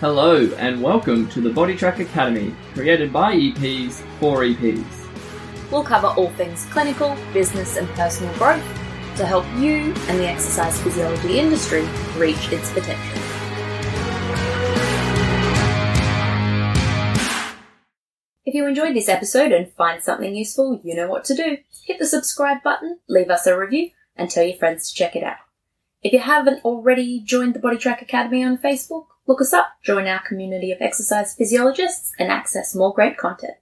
Hello and welcome to the Bodytrack Academy, created by EPs for EPs. We'll cover all things clinical, business, and personal growth to help you and the exercise physiology industry reach its potential. If you enjoyed this episode and find something useful, you know what to do. Hit the subscribe button, leave us a review, and tell your friends to check it out. If you haven't already joined the Bodytrack Academy on Facebook, look us up, join our community of exercise physiologists, and access more great content.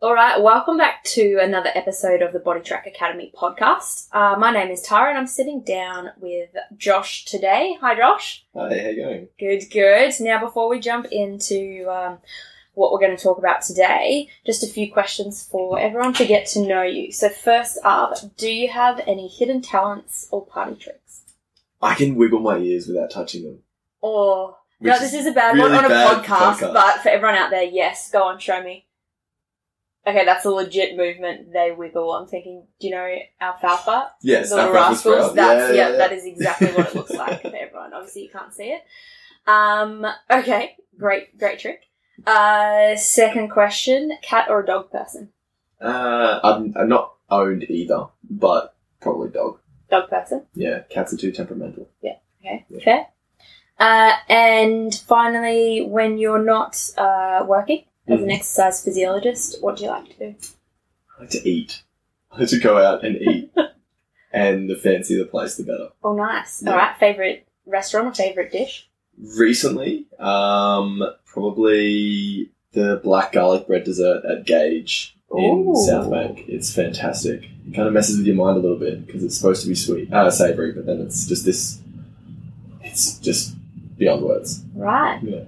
All right, welcome back to another episode of the Bodytrack Academy podcast. Uh, my name is Tara, and I'm sitting down with Josh today. Hi, Josh. Hi, how you going? Good, good. Now, before we jump into um, what we're going to talk about today, just a few questions for everyone to get to know you. So, first up, do you have any hidden talents or party tricks? I can wiggle my ears without touching them. Or which no, this is a bad really one on a bad podcast, podcast. but for everyone out there, yes, go on, show me. Okay, that's a legit movement. They wiggle. I'm thinking, do you know alfalfa? Yes, the alfalfa rascals. That's Yeah, yeah, yeah, that is exactly what it looks like for everyone. Obviously, you can't see it. Um, okay, great, great trick. Uh, second question: cat or a dog person? Uh, I'm, I'm not owned either, but probably dog. Dog person. Yeah, cats are too temperamental. Yeah. Okay, Yeah. fair. Uh, and finally, when you're not uh, working as an Mhm. exercise physiologist, what do you like to do? I like to eat. I like to go out and eat. and the fancier the place, the better. Oh, nice. Yeah. All right, favorite restaurant or favorite dish? Recently, um, probably the black garlic bread dessert at Gauge in Ooh. South Bank. It's fantastic. It kind of messes with your mind a little bit because it's supposed to be sweet, uh, savory, but then it's just this. It's just beyond words. Right, Yeah.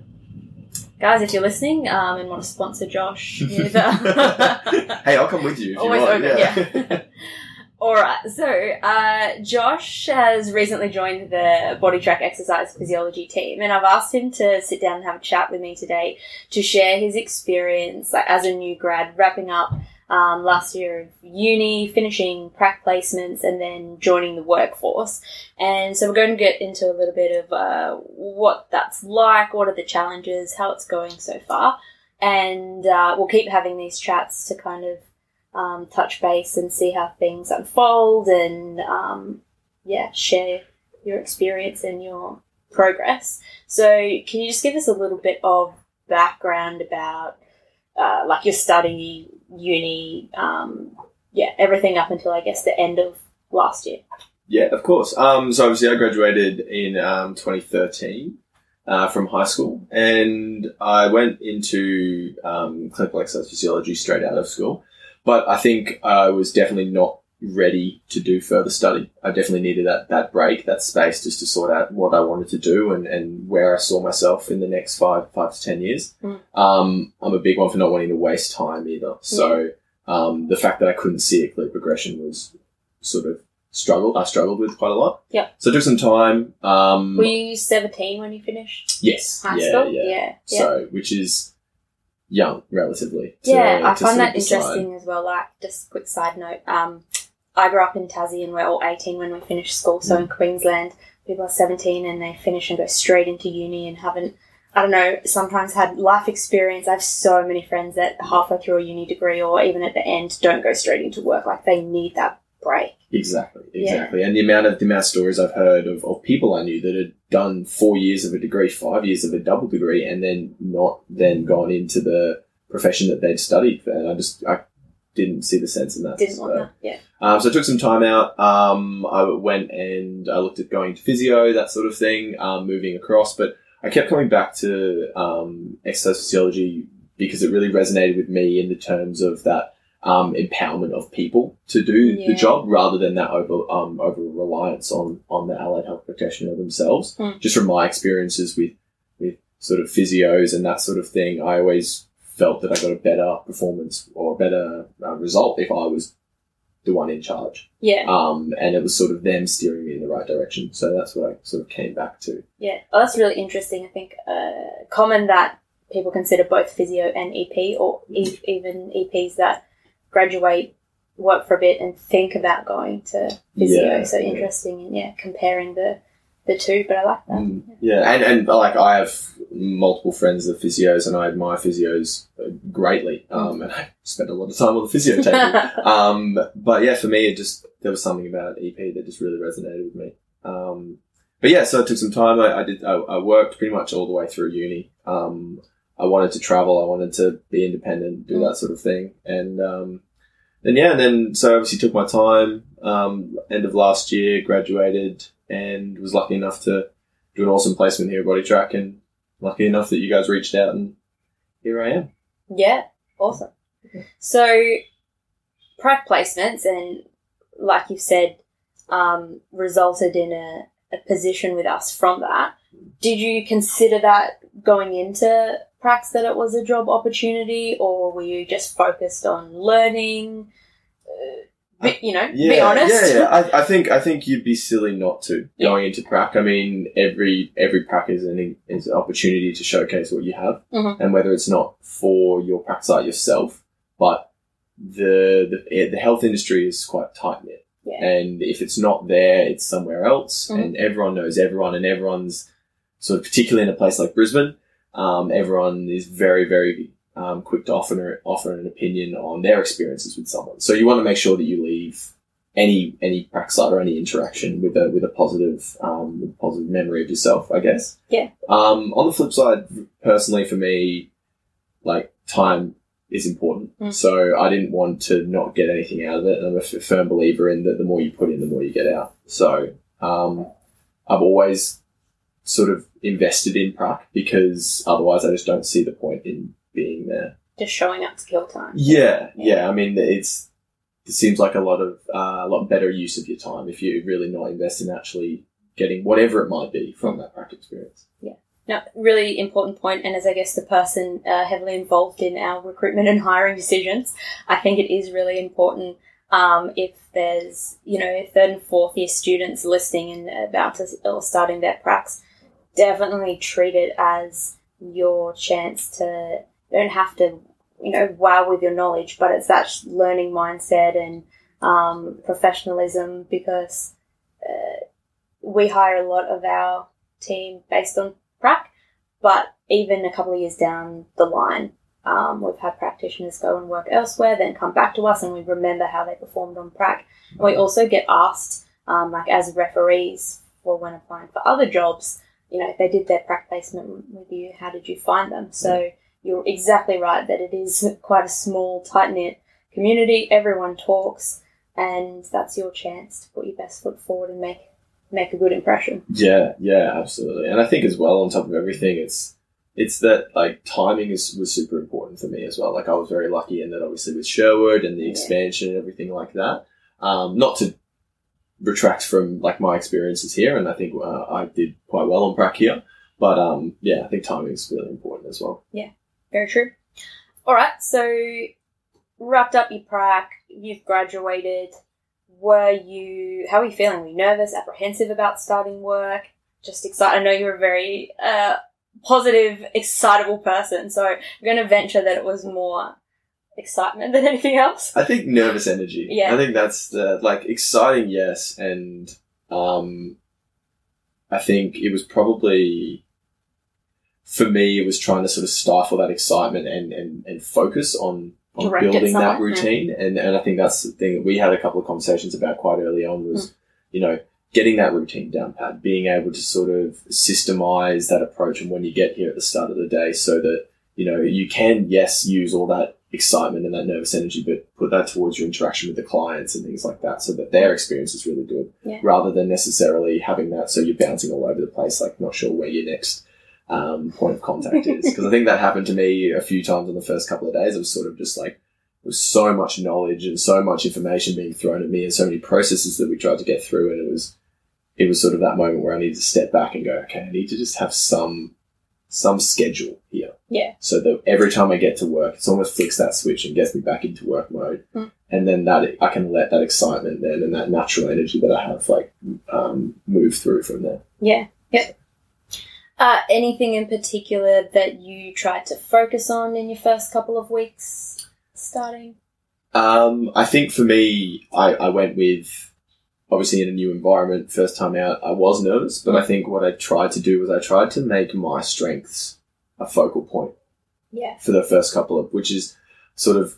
guys, if you're listening um, and want to sponsor Josh, with, uh, hey, I'll come with you if Always you want. open, yeah. yeah. All right, so uh, Josh has recently joined the Bodytrack Exercise Physiology team, and I've asked him to sit down and have a chat with me today to share his experience like, as a new grad, wrapping up um, last year of uni, finishing prac placements, and then joining the workforce. And so we're going to get into a little bit of uh, what that's like, what are the challenges, how it's going so far, and uh, we'll keep having these chats to kind of um, touch base and see how things unfold and um, yeah, share your experience and your progress. So, can you just give us a little bit of background about uh, like your study, uni, um, yeah, everything up until I guess the end of last year? Yeah, of course. Um, so obviously, I graduated in um, 2013 uh, from high school, and I went into um, clinical exercise physiology straight out of school. But I think I was definitely not ready to do further study. I definitely needed that that break, that space, just to sort out what I wanted to do and, and where I saw myself in the next five five to ten years. Mm. Um, I'm a big one for not wanting to waste time either. So um, the fact that I couldn't see a clear progression was sort of struggled. I struggled with quite a lot. Yeah. So it took some time. Um, Were you 17 when you finished yes. high yeah, school? yeah. yeah. So which is young relatively. to- Yeah, I find that interesting as well. Like, just a quick side note, um, I grew up in Tassie and we're all 18 when we finish school. So Mm. in Queensland, people are 17 and they finish and go straight into uni and haven't, I don't know, sometimes had life experience. I have so many friends that halfway through a uni degree or even at the end don't go straight into work. Like, they need that break. Exactly, Yeah. exactly. And the amount of the amount of stories I've heard of, of people I knew that had done four years of a degree, five years of a double degree, and then not then gone into the profession that they'd studied. And I just I didn't see the sense in that. Didn't want So- that. Yeah. Um, so I took some time out. Um, I went and I looked at going to physio, that sort of thing, um, moving across. But I kept coming back to um, exercise physiology because it really resonated with me in the terms of that um, empowerment of people to do Yeah. the job rather than that over um, over reliance on on the allied health practitioner themselves. Mm. Just from my experiences with with sort of physios and that sort of thing, I always felt that I got a better performance or a better uh, result if I was the one in charge. Yeah. Um, and it was sort of them steering me in the right direction. So that's what I sort of came back to. Yeah, oh, that's really interesting. I think uh, common that people consider both physio and EP, or e- even EPs that graduate, work for a bit, and think about going to physio. Yeah, so yeah. interesting, and yeah, comparing the the two. But I like that. Mm, yeah, and, and like I have multiple friends are physios, and I admire physios uh, greatly. Um, and I spend a lot of time on the physio table. um, but yeah, for me, it just there was something about EP that just really resonated with me. Um, but yeah, so it took some time. I, I did. I, I worked pretty much all the way through uni. Um, I wanted to travel. I wanted to be independent, do that sort of thing, and um, then yeah, and then so obviously took my time. Um, end of last year, graduated, and was lucky enough to do an awesome placement here at Bodytrack, and lucky enough that you guys reached out, and here I am. Yeah, awesome. So, prac placements and, like you've said, um, resulted in a, a position with us from that. Did you consider that going into pracs that it was a job opportunity, or were you just focused on learning? Uh, be, you know, be honest. Yeah, yeah. I, I think I think you'd be silly not to Yeah. going into prac. I mean, every every prac is an is an opportunity to showcase what you have, Mhm. and whether it's not for your prac site yourself, but the the, the health industry is quite tight knit. Yeah. And if it's not there, it's somewhere else, Mhm. and everyone knows everyone, and everyone's sort of particularly in a place like Brisbane, um, everyone is very very um, quick to offer offer an opinion on their experiences with someone. So you want to make sure that you leave any any prac site or any interaction with a with a positive um, with a positive memory of yourself, I guess. Yeah. Um, on the flip side, personally, for me, like time is important. Mm. So I didn't want to not get anything out of it. And I'm a f- firm believer in that the more you put in, the more you get out. So um, I've always sort of invested in prac because otherwise I just don't see the point in being there. Just showing up to kill time. Yeah, yeah. I mean, it's it seems like a lot of uh, a lot better use of your time if you're really not invest in actually getting whatever it might be from that prac experience. Yeah. No, really important point, and as I guess the person uh, heavily involved in our recruitment and hiring decisions, I think it is really important um, if there's you know third and fourth year students listening and about to or starting their pracs, definitely treat it as your chance to you don't have to you know wow with your knowledge, but it's that learning mindset and um, professionalism because uh, we hire a lot of our team based on prac, but even a couple of years down the line, um, we've had practitioners go and work elsewhere, then come back to us, and we remember how they performed on prac. And we also get asked, um, like as referees, for when applying for other jobs, you know, if they did their prac placement with you, how did you find them? So you're exactly right that it is quite a small, tight knit community. Everyone talks, and that's your chance to put your best foot forward and make make a good impression. Yeah, yeah, absolutely. And I think as well, on top of everything, it's it's that like timing is was super important for me as well. Like I was very lucky in that obviously with Sherwood and the Yeah. expansion and everything like that. Um, not to retract from like my experiences here, and I think uh, I did quite well on prac here. But um, yeah, I think timing is really important as well. Very true. All right, so wrapped up your prac, you've graduated. Were you? How are you feeling? Were you nervous, apprehensive about starting work? Just excited. I know you're a very uh, positive, excitable person, so I'm going to venture that it was more excitement than anything else. I think nervous energy. Yeah. I think that's the like exciting, yes, and um, I think it was probably for me. It was trying to sort of stifle that excitement and and, and focus on on Direct building that routine. And and I think that's the thing that we had a couple of conversations about quite early on was hmm. you know getting that routine down pat, being able to sort of systemize that approach and when you get here at the start of the day, so that you know you can yes use all that excitement and that nervous energy, but put that towards your interaction with the clients and things like that so that their experience is really good Yeah. rather than necessarily having that so you're bouncing all over the place, like not sure where your next um, point of contact is. Because I think that happened to me a few times in the first couple of days. It was sort of just like, there was so much knowledge and so much information being thrown at me and so many processes that we tried to get through. And it was, it was sort of that moment where I needed to step back and go, okay, I need to just have some, some schedule here. Yeah. So that every time I get to work, it's almost flicks that switch and gets me back into work mode. Mm. And then that I can let that excitement then and that natural energy that I have like um, move through from there. Yeah. Yep. Uh, anything in particular that you tried to focus on in your first couple of weeks starting? Um, I think for me, I, I went with obviously in a new environment, first time out, I was nervous, but I think what I tried to do was I tried to make my strengths a focal point Yeah. for the first couple of, which is sort of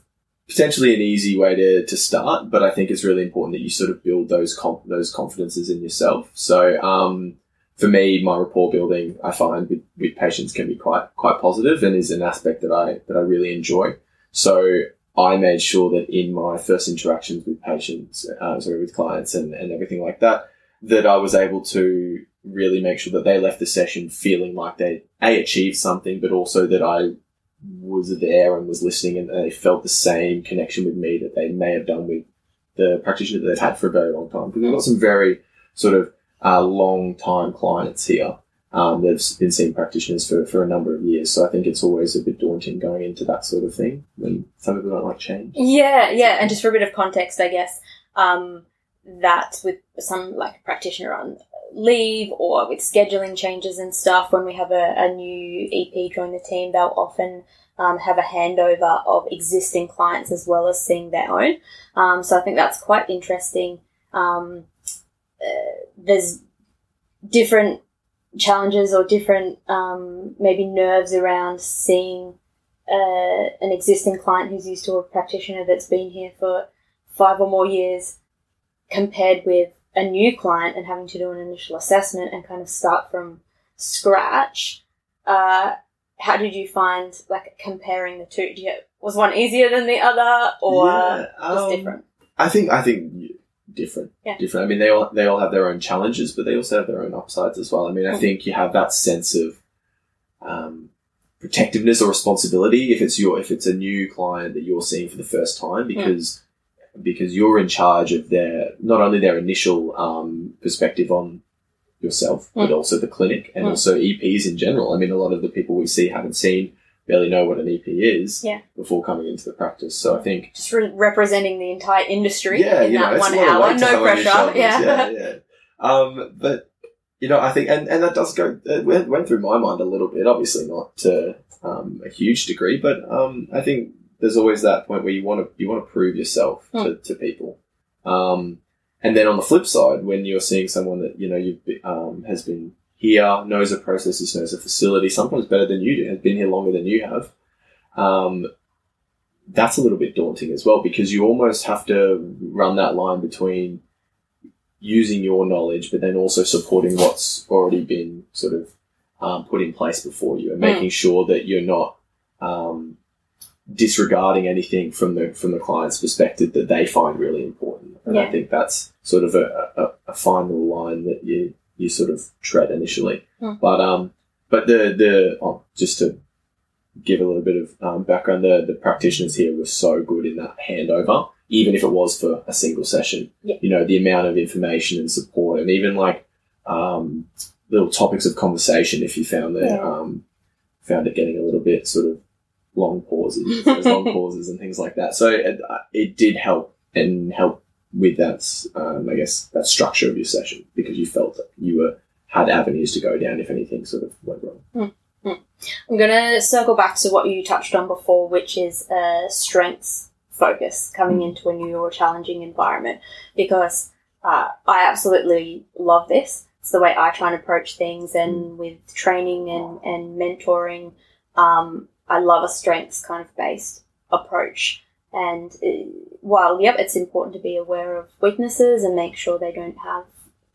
potentially an easy way to, to start, but I think it's really important that you sort of build those com- those confidences in yourself. So, um, for me, my rapport building, I find with, with patients can be quite quite positive and is an aspect that I that I really enjoy. So I made sure that in my first interactions with patients, uh, sorry, with clients and, and everything like that, that I was able to really make sure that they left the session feeling like they a achieved something, but also that I was there and was listening and they felt the same connection with me that they may have done with the practitioner that they've had for a very long time. Because we've got some very sort of uh, long time clients here um, that have been seeing practitioners for, for a number of years. So I think it's always a bit daunting going into that sort of thing when some people don't like change. Yeah, yeah, and just for a bit of context, I guess, um, that with some like practitioner on leave or with scheduling changes and stuff, when we have a, a new EP join the team, they'll often um, have a handover of existing clients as well as seeing their own. Um, so I think that's quite interesting. Um, uh, there's different challenges or different um, maybe nerves around seeing uh, an existing client who's used to a practitioner that's been here for five or more years compared with a new client and having to do an initial assessment and kind of start from scratch. Uh, how did you find like comparing the two? Do you, was one easier than the other, or Yeah, just um, different? I think I think different. Yeah. Different. I mean, they all they all have their own challenges, but they also have their own upsides as well. I mean, I Mm. think you have that sense of um, protectiveness or responsibility if it's your if it's a new client that you're seeing for the first time because because you're in charge of their not only their initial um, perspective on yourself, but Mm. also the clinic and Mm. also EPs in general. I mean, a lot of the people we see haven't seen barely know what an EP is Yeah. before coming into the practice. So I think Just re- representing the entire industry yeah, in you that it's one a lot of hour, weight to have no pressure. Yeah. yeah, yeah. Um, but you know, I think, and, and that does go it went, went through my mind a little bit. Obviously, not to um, a huge degree, but um, I think there's always that point where you want to you want to prove yourself to, to people. Um, and then on the flip side, when you're seeing someone that you know you've um, has been here, knows the processes, knows the facility, sometimes better than you do, has been here longer than you have. Um, that's a little bit daunting as well because you almost have to run that line between using your knowledge, but then also supporting what's already been sort of um, put in place before you, and Mm. making sure that you're not um, disregarding anything from the from the client's perspective that they find really important. And I think that's sort of a, a, a final line that you you sort of tread initially. Mm. But um, but the the oh, just to give a little bit of um, background, the the practitioners here were so good in that handover, even if it was for a single session. Yeah. You know, the amount of information and support, and even like um, little topics of conversation. If you found that Yeah. um, found it getting a little bit sort of long pauses, long pauses and things like that. So it, it did help and help with that, um, I guess, that structure of your session because you felt that you were had avenues to go down if anything sort of went wrong. I'm going to circle back to what you touched on before, which is a strengths focus coming into a new or challenging environment because uh, I absolutely love this. It's the way I try and approach things, and with training and, and mentoring, um, I love a strengths kind of based approach. And uh, while, yep, it's important to be aware of weaknesses and make sure they don't have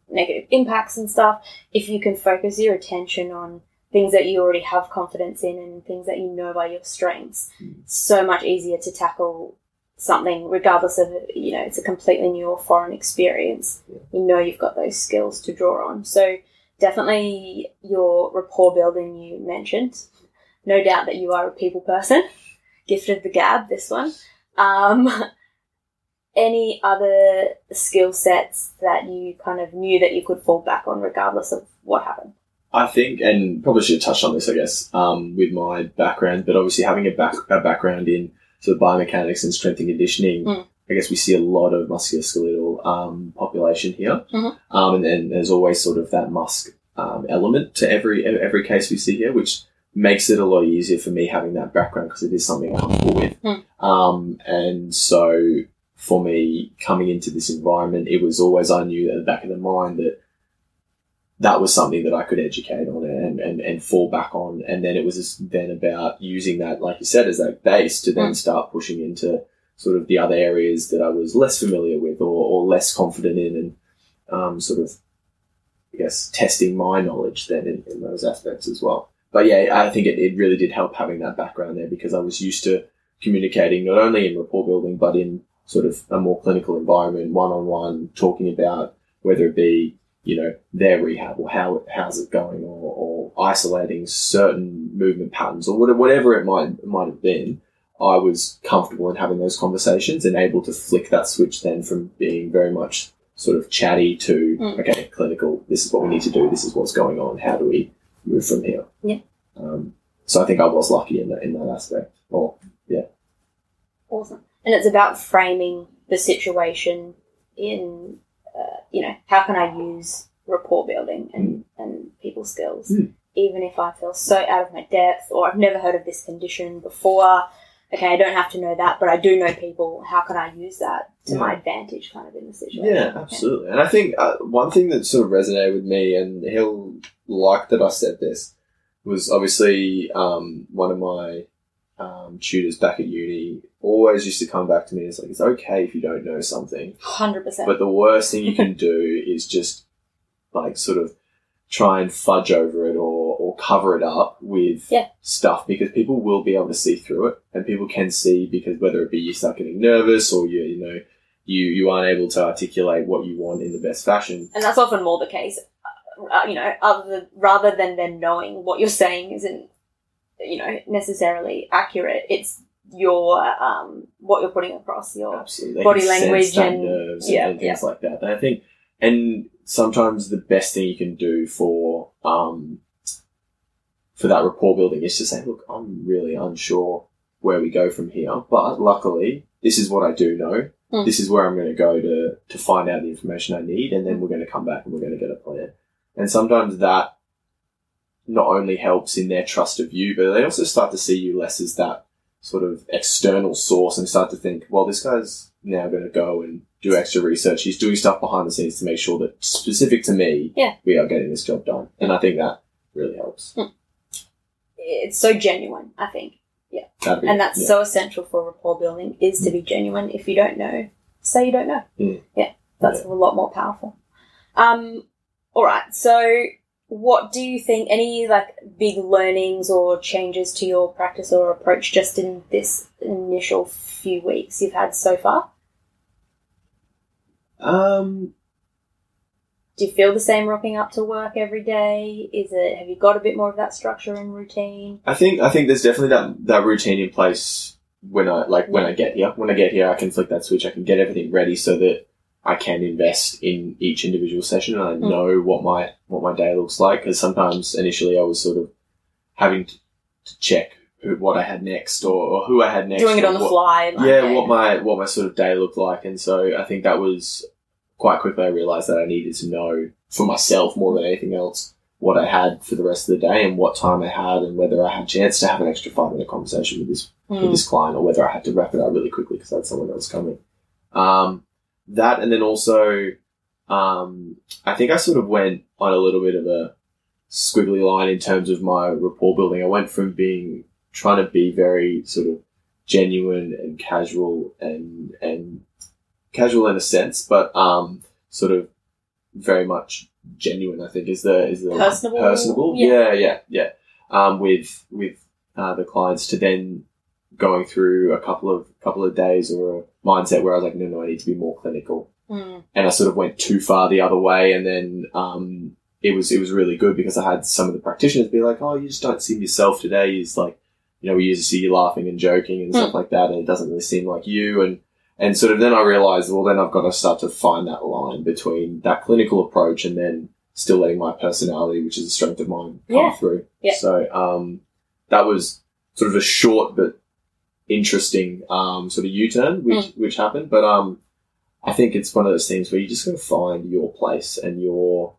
negative impacts and stuff, if you can focus your attention on things that you already have confidence in and things that you know are your strengths, it's so much easier to tackle something regardless of you know it's a completely new or foreign experience. Yeah. you know you've got those skills to draw on. So definitely your rapport building you mentioned. No doubt that you are a people person. Gifted the gab this one um, any other skill sets that you kind of knew that you could fall back on regardless of what happened I think, and probably should have touched on this, I guess, um, with my background, but obviously having a, back, a background in sort of biomechanics and strength and conditioning, Mm. I guess we see a lot of musculoskeletal um, population here, Mhm. um, and then there's always sort of that musk um, element to every every case we see here, which makes it a lot easier for me having that background because it is something I'm comfortable with. Mm. Um, and so for me coming into this environment, it was always I knew at the back of the mind that that was something that I could educate on and, and, and fall back on. And then it was then about using that, like you said, as that base to then Mm. start pushing into sort of the other areas that I was less familiar with or, or less confident in and um, sort of, I guess, testing my knowledge then in, in those aspects as well. But yeah, I think it, it really did help having that background there because I was used to communicating not only in rapport building but in sort of a more clinical environment, one on one, talking about whether it be you know their rehab or how how's it going or, or isolating certain movement patterns or whatever, whatever it might might have been. I was comfortable in having those conversations and able to flick that switch then from being very much sort of chatty to Mm. okay clinical. This is what we need to do. This is what's going on. How do we move from here? Yeah. Um, so I think I was lucky in that in that aspect. Or yeah. Awesome. And it's about framing the situation in, uh, you know, how can I use rapport building and, and people skills, Mm. even if I feel so out of my depth or I've never heard of this condition before. Okay, I don't have to know that, but I do know people. How can I use that to my advantage, kind of in the situation? Yeah, absolutely. And I think uh, one thing that sort of resonated with me, and he'll like that I said this, was obviously um, one of my um, tutors back at uni always used to come back to me and it's like, it's okay if you don't know something, Hundred percent. but the worst thing you can do is just like sort of try and fudge over it or, or cover it up with Yeah. stuff because people will be able to see through it and people can see because whether it be you start getting nervous or you you know you you aren't able to articulate what you want in the best fashion and that's often more the case. Uh, you know, other than, rather than them knowing what you're saying isn't, you know, necessarily accurate. It's your um, what you're putting across. Your absolutely Body language and- nerves yeah, and things like that and I think and sometimes the best thing you can do for um for that rapport building is to say look I'm really unsure where we go from here but luckily this is what I do know Mm. this is where I'm going to go to to find out the information I need and then we're going to come back and we're going to get a plan and sometimes that not only helps in their trust of you but they also start to see you less as that sort of external source and start to think, well, this guy's now going to go and do extra research. He's doing stuff behind the scenes to make sure that specific to me, Yeah. we are getting this job done. And I think that really helps. it's so genuine. I think, That'd be, and that's yeah. so essential for rapport building is to be genuine. If you don't know, say you don't know. Mm. Yeah, that's a lot more powerful. Um, all right. So, what do you think? Any like big learnings or changes to your practice or approach just in this initial few weeks you've had so far? Um, Do you feel the same rocking up to work every day? Is it have you got a bit more of that structure and routine? I think I think there's definitely that that routine in place when I like when I get here. When I get here, I can flick that switch. I can get everything ready so that I can invest in each individual session, and I Mm. know what my what my day looks like. Because sometimes initially I was sort of having to, to check who, what I had next or, or who I had next. Doing it on the what- fly. Like, yeah, what my what my sort of day looked like, and so I think that was quite quickly. I realised that I needed to know for myself more than anything else what I had for the rest of the day and what time I had, and whether I had a chance to have an extra five minute conversation with this with Mm. this client, or whether I had to wrap it up really quickly because I had someone else coming. Um, that, and then also, um, I think I sort of went on a little bit of a squiggly line in terms of my rapport building. I went from being trying to be very sort of genuine and casual and and casual in a sense, but um, sort of very much genuine. I think is the is the Personable? personable. Yeah. Yeah, yeah, yeah. Um, with with uh, the clients to then going through a couple of couple of days or a mindset where I was like, no, no, I need to be more clinical Mm. and I sort of went too far the other way, and then um, it was it was really good because I had some of the practitioners be like, "Oh, you just don't seem yourself today." He's like, you know, we usually see you laughing and joking and stuff like that, and it doesn't really seem like you. And and sort of then I realized, well, then I've got to start to find that line between that clinical approach and then still letting my personality, which is a strength of mine, come Yeah. through. Yeah. So um, that was sort of a short but interesting um, sort of U-turn which which happened, but um. I think it's one of those things where you just got to find your place and your,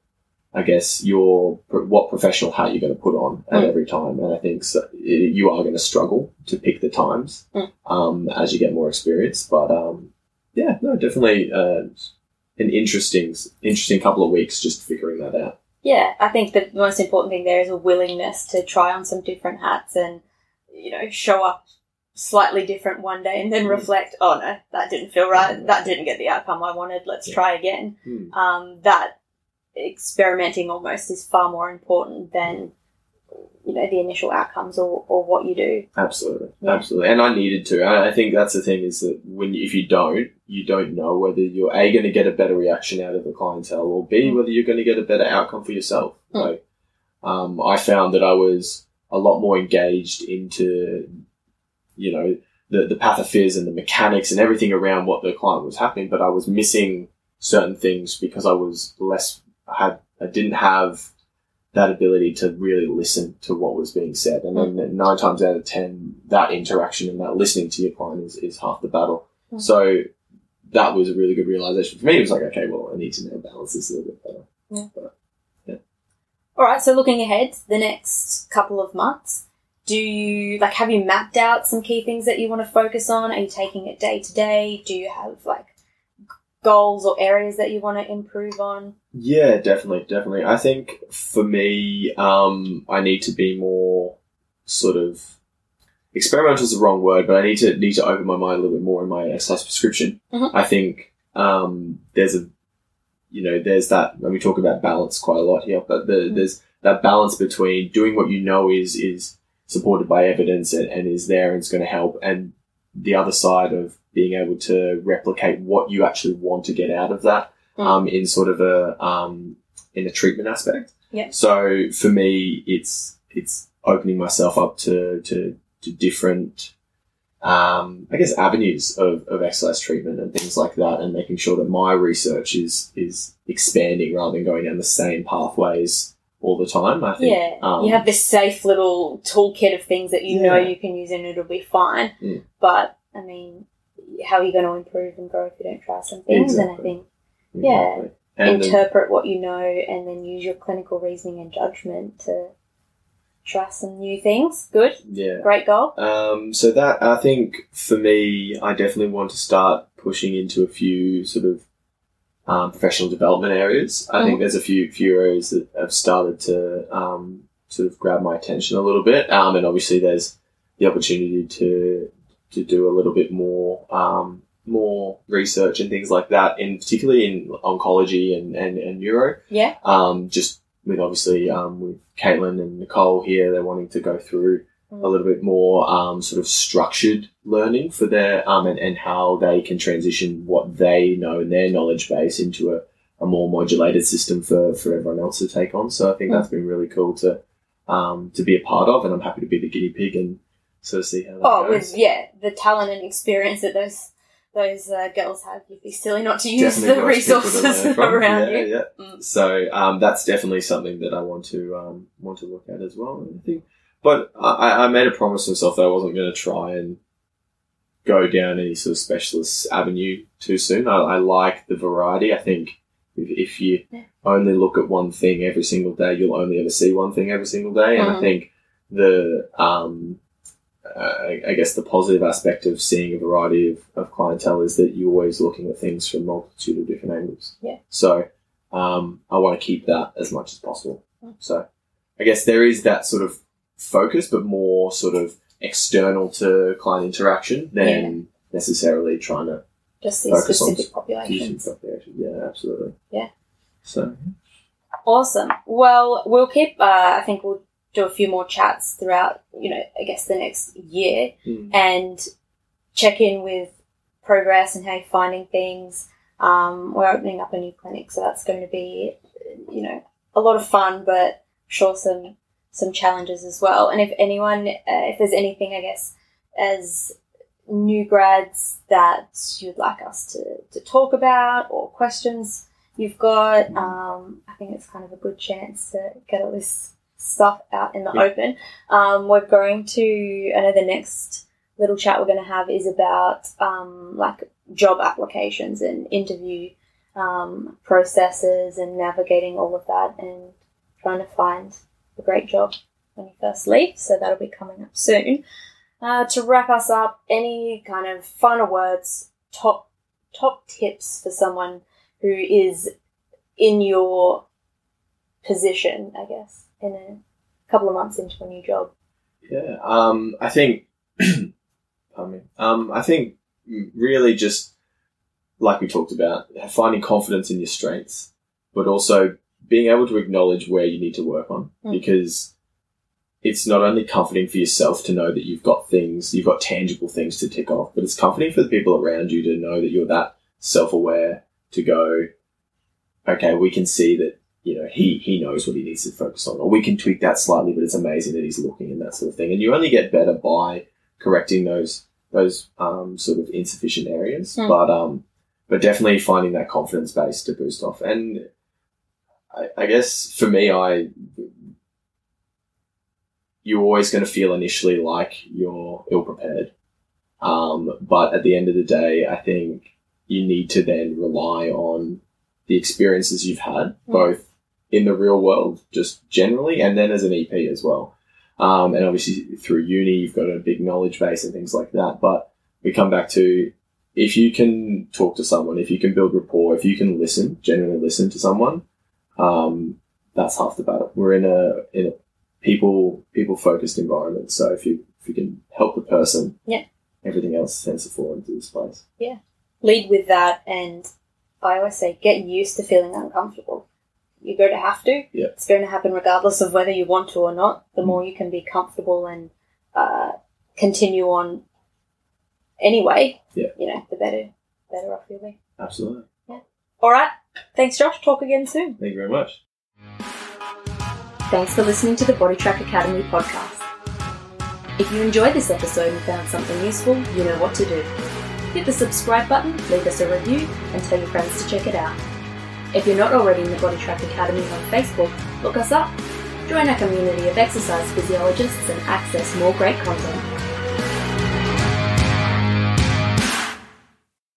I guess, your what professional hat you're going to put on at Mm. every time. And I think so, it, you are going to struggle to pick the times Mm. um, as you get more experience. But um, yeah, no, definitely uh, an interesting, interesting couple of weeks just figuring that out. yeah, I think the most important thing there is a willingness to try on some different hats and, you know, show up slightly different one day and then Mm. reflect, oh no, that didn't feel right, that didn't get the outcome I wanted, let's Yeah. try again. Mm. Um, that experimenting almost is far more important than, you know, the initial outcomes or, or what you do. Absolutely, Yeah. absolutely, and I needed to. I I think that's the thing is that when if you don't, you don't know whether you're a going to get a better reaction out of the clientele, or b Mm. whether you're going to get a better outcome for yourself. Mm. Like, um, I found that I was a lot more engaged into, you know, the the pathophys and the mechanics and everything around what the client was happening, but I was missing certain things because I was less. I had I didn't have that ability to really listen to what was being said. And then nine times out of ten, that interaction and that listening to your client is, is half the battle. Mm. So that was a really good realization for me. It was like, okay, well, I need to now balance this a little bit better. Yeah. All right, so looking ahead, the next couple of months, do you like have you mapped out some key things that you want to focus on? Are you taking it day to day? Do you have like goals or areas that you want to improve on? Yeah, definitely, definitely. I think for me, um, I need to be more sort of experimental is the wrong word, but I need to need to open my mind a little bit more in my exercise prescription. Mhm. I think um, there's a you know there's that when we talk about balance quite a lot here, but the, Mhm. there's that balance between doing what you know is is supported by evidence and, and is there and is going to help, and the other side of being able to replicate what you actually want to get out of that Mm. um, in sort of a um, in a treatment aspect. Yeah. So for me, it's it's opening myself up to to, to different, um, I guess, avenues of, of exercise treatment and things like that, and making sure that my research is is expanding rather than going down the same pathways all the time. I think. Yeah, um, you have this safe little toolkit of things that you know you can use and it'll be fine. But I mean, how are you going to improve and grow if you don't try some things? And I Exactly. think yeah, exactly. And then- interpret what you know and then use your clinical reasoning and judgment to try some new things. Good, yeah. great goal. Um, so that I think for me, I definitely want to start pushing into a few sort of um, professional development areas. I think Mhm. there's a few few areas that have started to um, sort of grab my attention a little bit, um, and obviously there's the opportunity to to do a little bit more um, more research and things like that, in particularly in oncology and, and, and neuro Yeah, um, just with obviously um, with Caitlin and Nicole here, they're wanting to go through. A little bit more um, sort of structured learning for their um, and, and how they can transition what they know in their knowledge base into a, a more modulated system for, for everyone else to take on. So I think that's been really cool to um, to be a part of, and I'm happy to be the guinea pig and sort of see how that Oh, goes. with yeah, the talent and experience that those those uh, girls have, you'd be silly not to use Definitely the got people to resources around yeah, you. Yeah. Mm. So um, that's definitely something that I want to um, want to look at as well. And I think, but I, I made a promise to myself that I wasn't going to try and go down any sort of specialist avenue too soon. I, I like the variety. I think if, if you Yeah. only look at one thing every single day, you'll only ever see one thing every single day. And I Mhm. think the um, uh, I I guess the positive aspect of seeing a variety of, of clientele is that you're always looking at things from a multitude of different angles. Yeah. So um, I want to keep that as much as possible. Mm. So I guess there is that sort of focus, but more sort of external to client interaction than necessarily trying to Just these Focus on specific fusion populations. population. Yeah, absolutely. Yeah. So Awesome. Well, we'll keep. Uh, I think we'll do a few more chats throughout. You know, I guess the next year, mm, and check in with progress and how you're finding things. Um, we're opening up a new clinic, so that's going to be, you know, a lot of fun, but sure some some challenges as well. And if anyone, uh, if there's anything, I guess, as new grads that you'd like us to, to talk about or questions you've got, um, I think it's kind of a good chance to get all this stuff out in the Yeah. open. Um, we're going to, I know the next little chat we're going to have is about um, like job applications and interview um, processes and navigating all of that and trying to find a great job when you first leave. So that'll be coming up soon. Uh, to wrap us up, any kind of final words, top top tips for someone who is in your position, I guess, in a couple of months into a new job? Yeah, um, I think, pardon me, um, I think really just like we talked about, finding confidence in your strengths, but also being able to acknowledge where you need to work on Mm. because it's not only comforting for yourself to know that you've got things, you've got tangible things to tick off, but it's comforting for the people around you to know that you're that self aware to go, okay, we can see that, you know, he, he knows what he needs to focus on, or we can tweak that slightly, but it's amazing that he's looking and that sort of thing. And you only get better by correcting those, those, um, sort of insufficient areas. Mm. But, um, but definitely finding that confidence base to boost off. And I, I guess for me, I, you're always going to feel initially like you're ill prepared. Um, but at the end of the day, I think you need to then rely on the experiences you've had, Mm. both in the real world, just generally, and then as an EP as well. Um, and obviously through uni, you've got a big knowledge base and things like that. But we come back to if you can talk to someone, if you can build rapport, if you can listen, genuinely listen to someone, um, that's half the battle. We're in a in a people people focused environment. So if you if you can help the person, Yeah. everything else tends to fall into this place. Yeah, lead with that, and I always say get used to feeling uncomfortable. You're going to have to. Yeah. It's going to happen regardless of whether you want to or not. The Mm. more you can be comfortable and uh, continue on anyway, Yeah. you know, the better, better off you'll be. Absolutely. All right. Thanks, Josh. Talk again soon. Thank you very much. Thanks for listening to the Bodytrack Academy podcast. If you enjoyed this episode and found something useful, you know what to do. Hit the subscribe button, leave us a review, and tell your friends to check it out. If you're not already in the Bodytrack Academy on Facebook, look us up. Join our community of exercise physiologists and access more great content.